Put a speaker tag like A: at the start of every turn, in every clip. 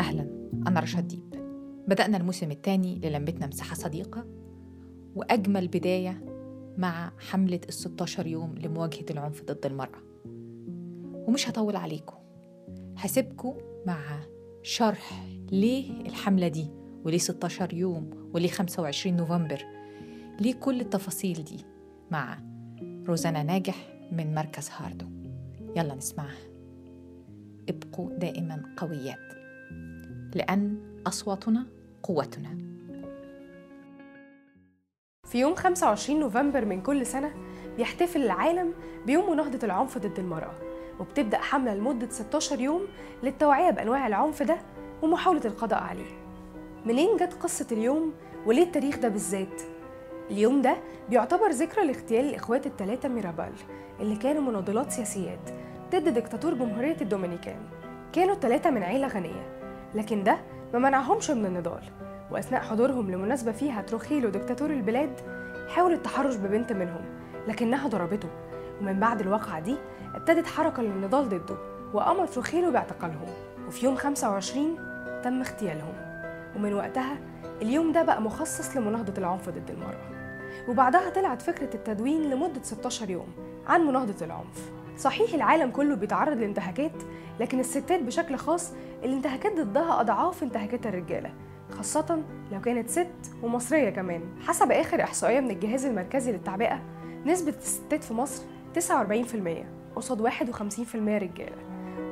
A: أنا رشاد ديب. بدأنا الموسم الثاني للمتنا مساحة صديقة وأجمل بداية مع حملة ال 16 يوم لمواجهة العنف ضد المرأة. ومش هطول عليكم. هسيبكم مع شرح ليه الحملة دي وليه 16 يوم وليه 25 نوفمبر. ليه كل التفاصيل دي مع روزانا ناجح من مركز هاردو. يلا نسمعها. ابقوا دائما قويات. لأن أصواتنا قوتنا.
B: في يوم 25 نوفمبر من كل سنة بيحتفل العالم بيوم مناهضة العنف ضد المرأة وبتبدأ حملة لمدة 16 يوم للتوعية بأنواع العنف ده ومحاولة القضاء عليه. منين جت قصة اليوم وليه التاريخ ده بالذات؟ اليوم ده بيعتبر ذكرى لاغتيال الإخوات الثلاثة ميرابال اللي كانوا مناضلات سياسيات ضد دكتاتور جمهورية الدومينيكان. كانوا الثلاثة من عيلة غنية. لكن ده ما منعهمش من النضال. وأثناء حضورهم لمناسبة فيها تروخيلو دكتاتور البلاد حاول التحرش ببنت منهم لكنها ضربته. ومن بعد الواقعة دي ابتدت حركة للنضال ضده وأمر تروخيلو باعتقالهم. وفي يوم 25 تم اغتيالهم. ومن وقتها اليوم ده بقى مخصص لمناهضة العنف ضد المرأة. وبعدها طلعت فكرة التدوين لمدة 16 يوم عن مناهضة العنف. صحيح العالم كله بيتعرض لانتهاكات لكن الستات بشكل خاص الانتهاكات ضدها أضعاف انتهاكات الرجالة خاصة لو كانت ست ومصرية كمان. حسب آخر إحصائية من الجهاز المركزي للتعبئة نسبة الستات في مصر 49% قصاد 51% رجالة.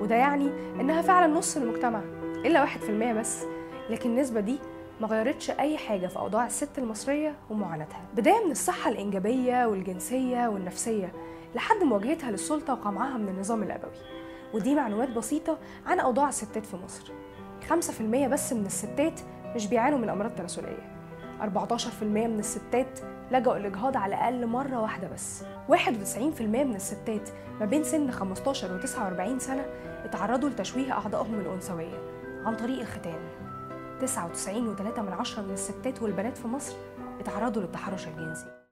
B: وده يعني إنها فعلا نص المجتمع إلا 1% بس. لكن النسبة دي ما غيرتش أي حاجة في أوضاع الست المصرية ومعاناتها. بداية من الصحة الإنجابية والجنسية والنفسية. لحد مواجهتها للسلطة وقمعها من النظام الأبوي. ودي معلومات بسيطة عن أوضاع الستات في مصر. 5% بس من الستات مش بيعانوا من أمراض تناسلية. 14% من الستات لجأوا الإجهاض على الأقل مرة واحدة بس. 91% من الستات ما بين سن 15 و 49 سنة اتعرضوا لتشويه أعضائهم الأنثوية عن طريق الختان. 99.3 من الستات والبنات في مصر اتعرضوا للتحرش الجنسي.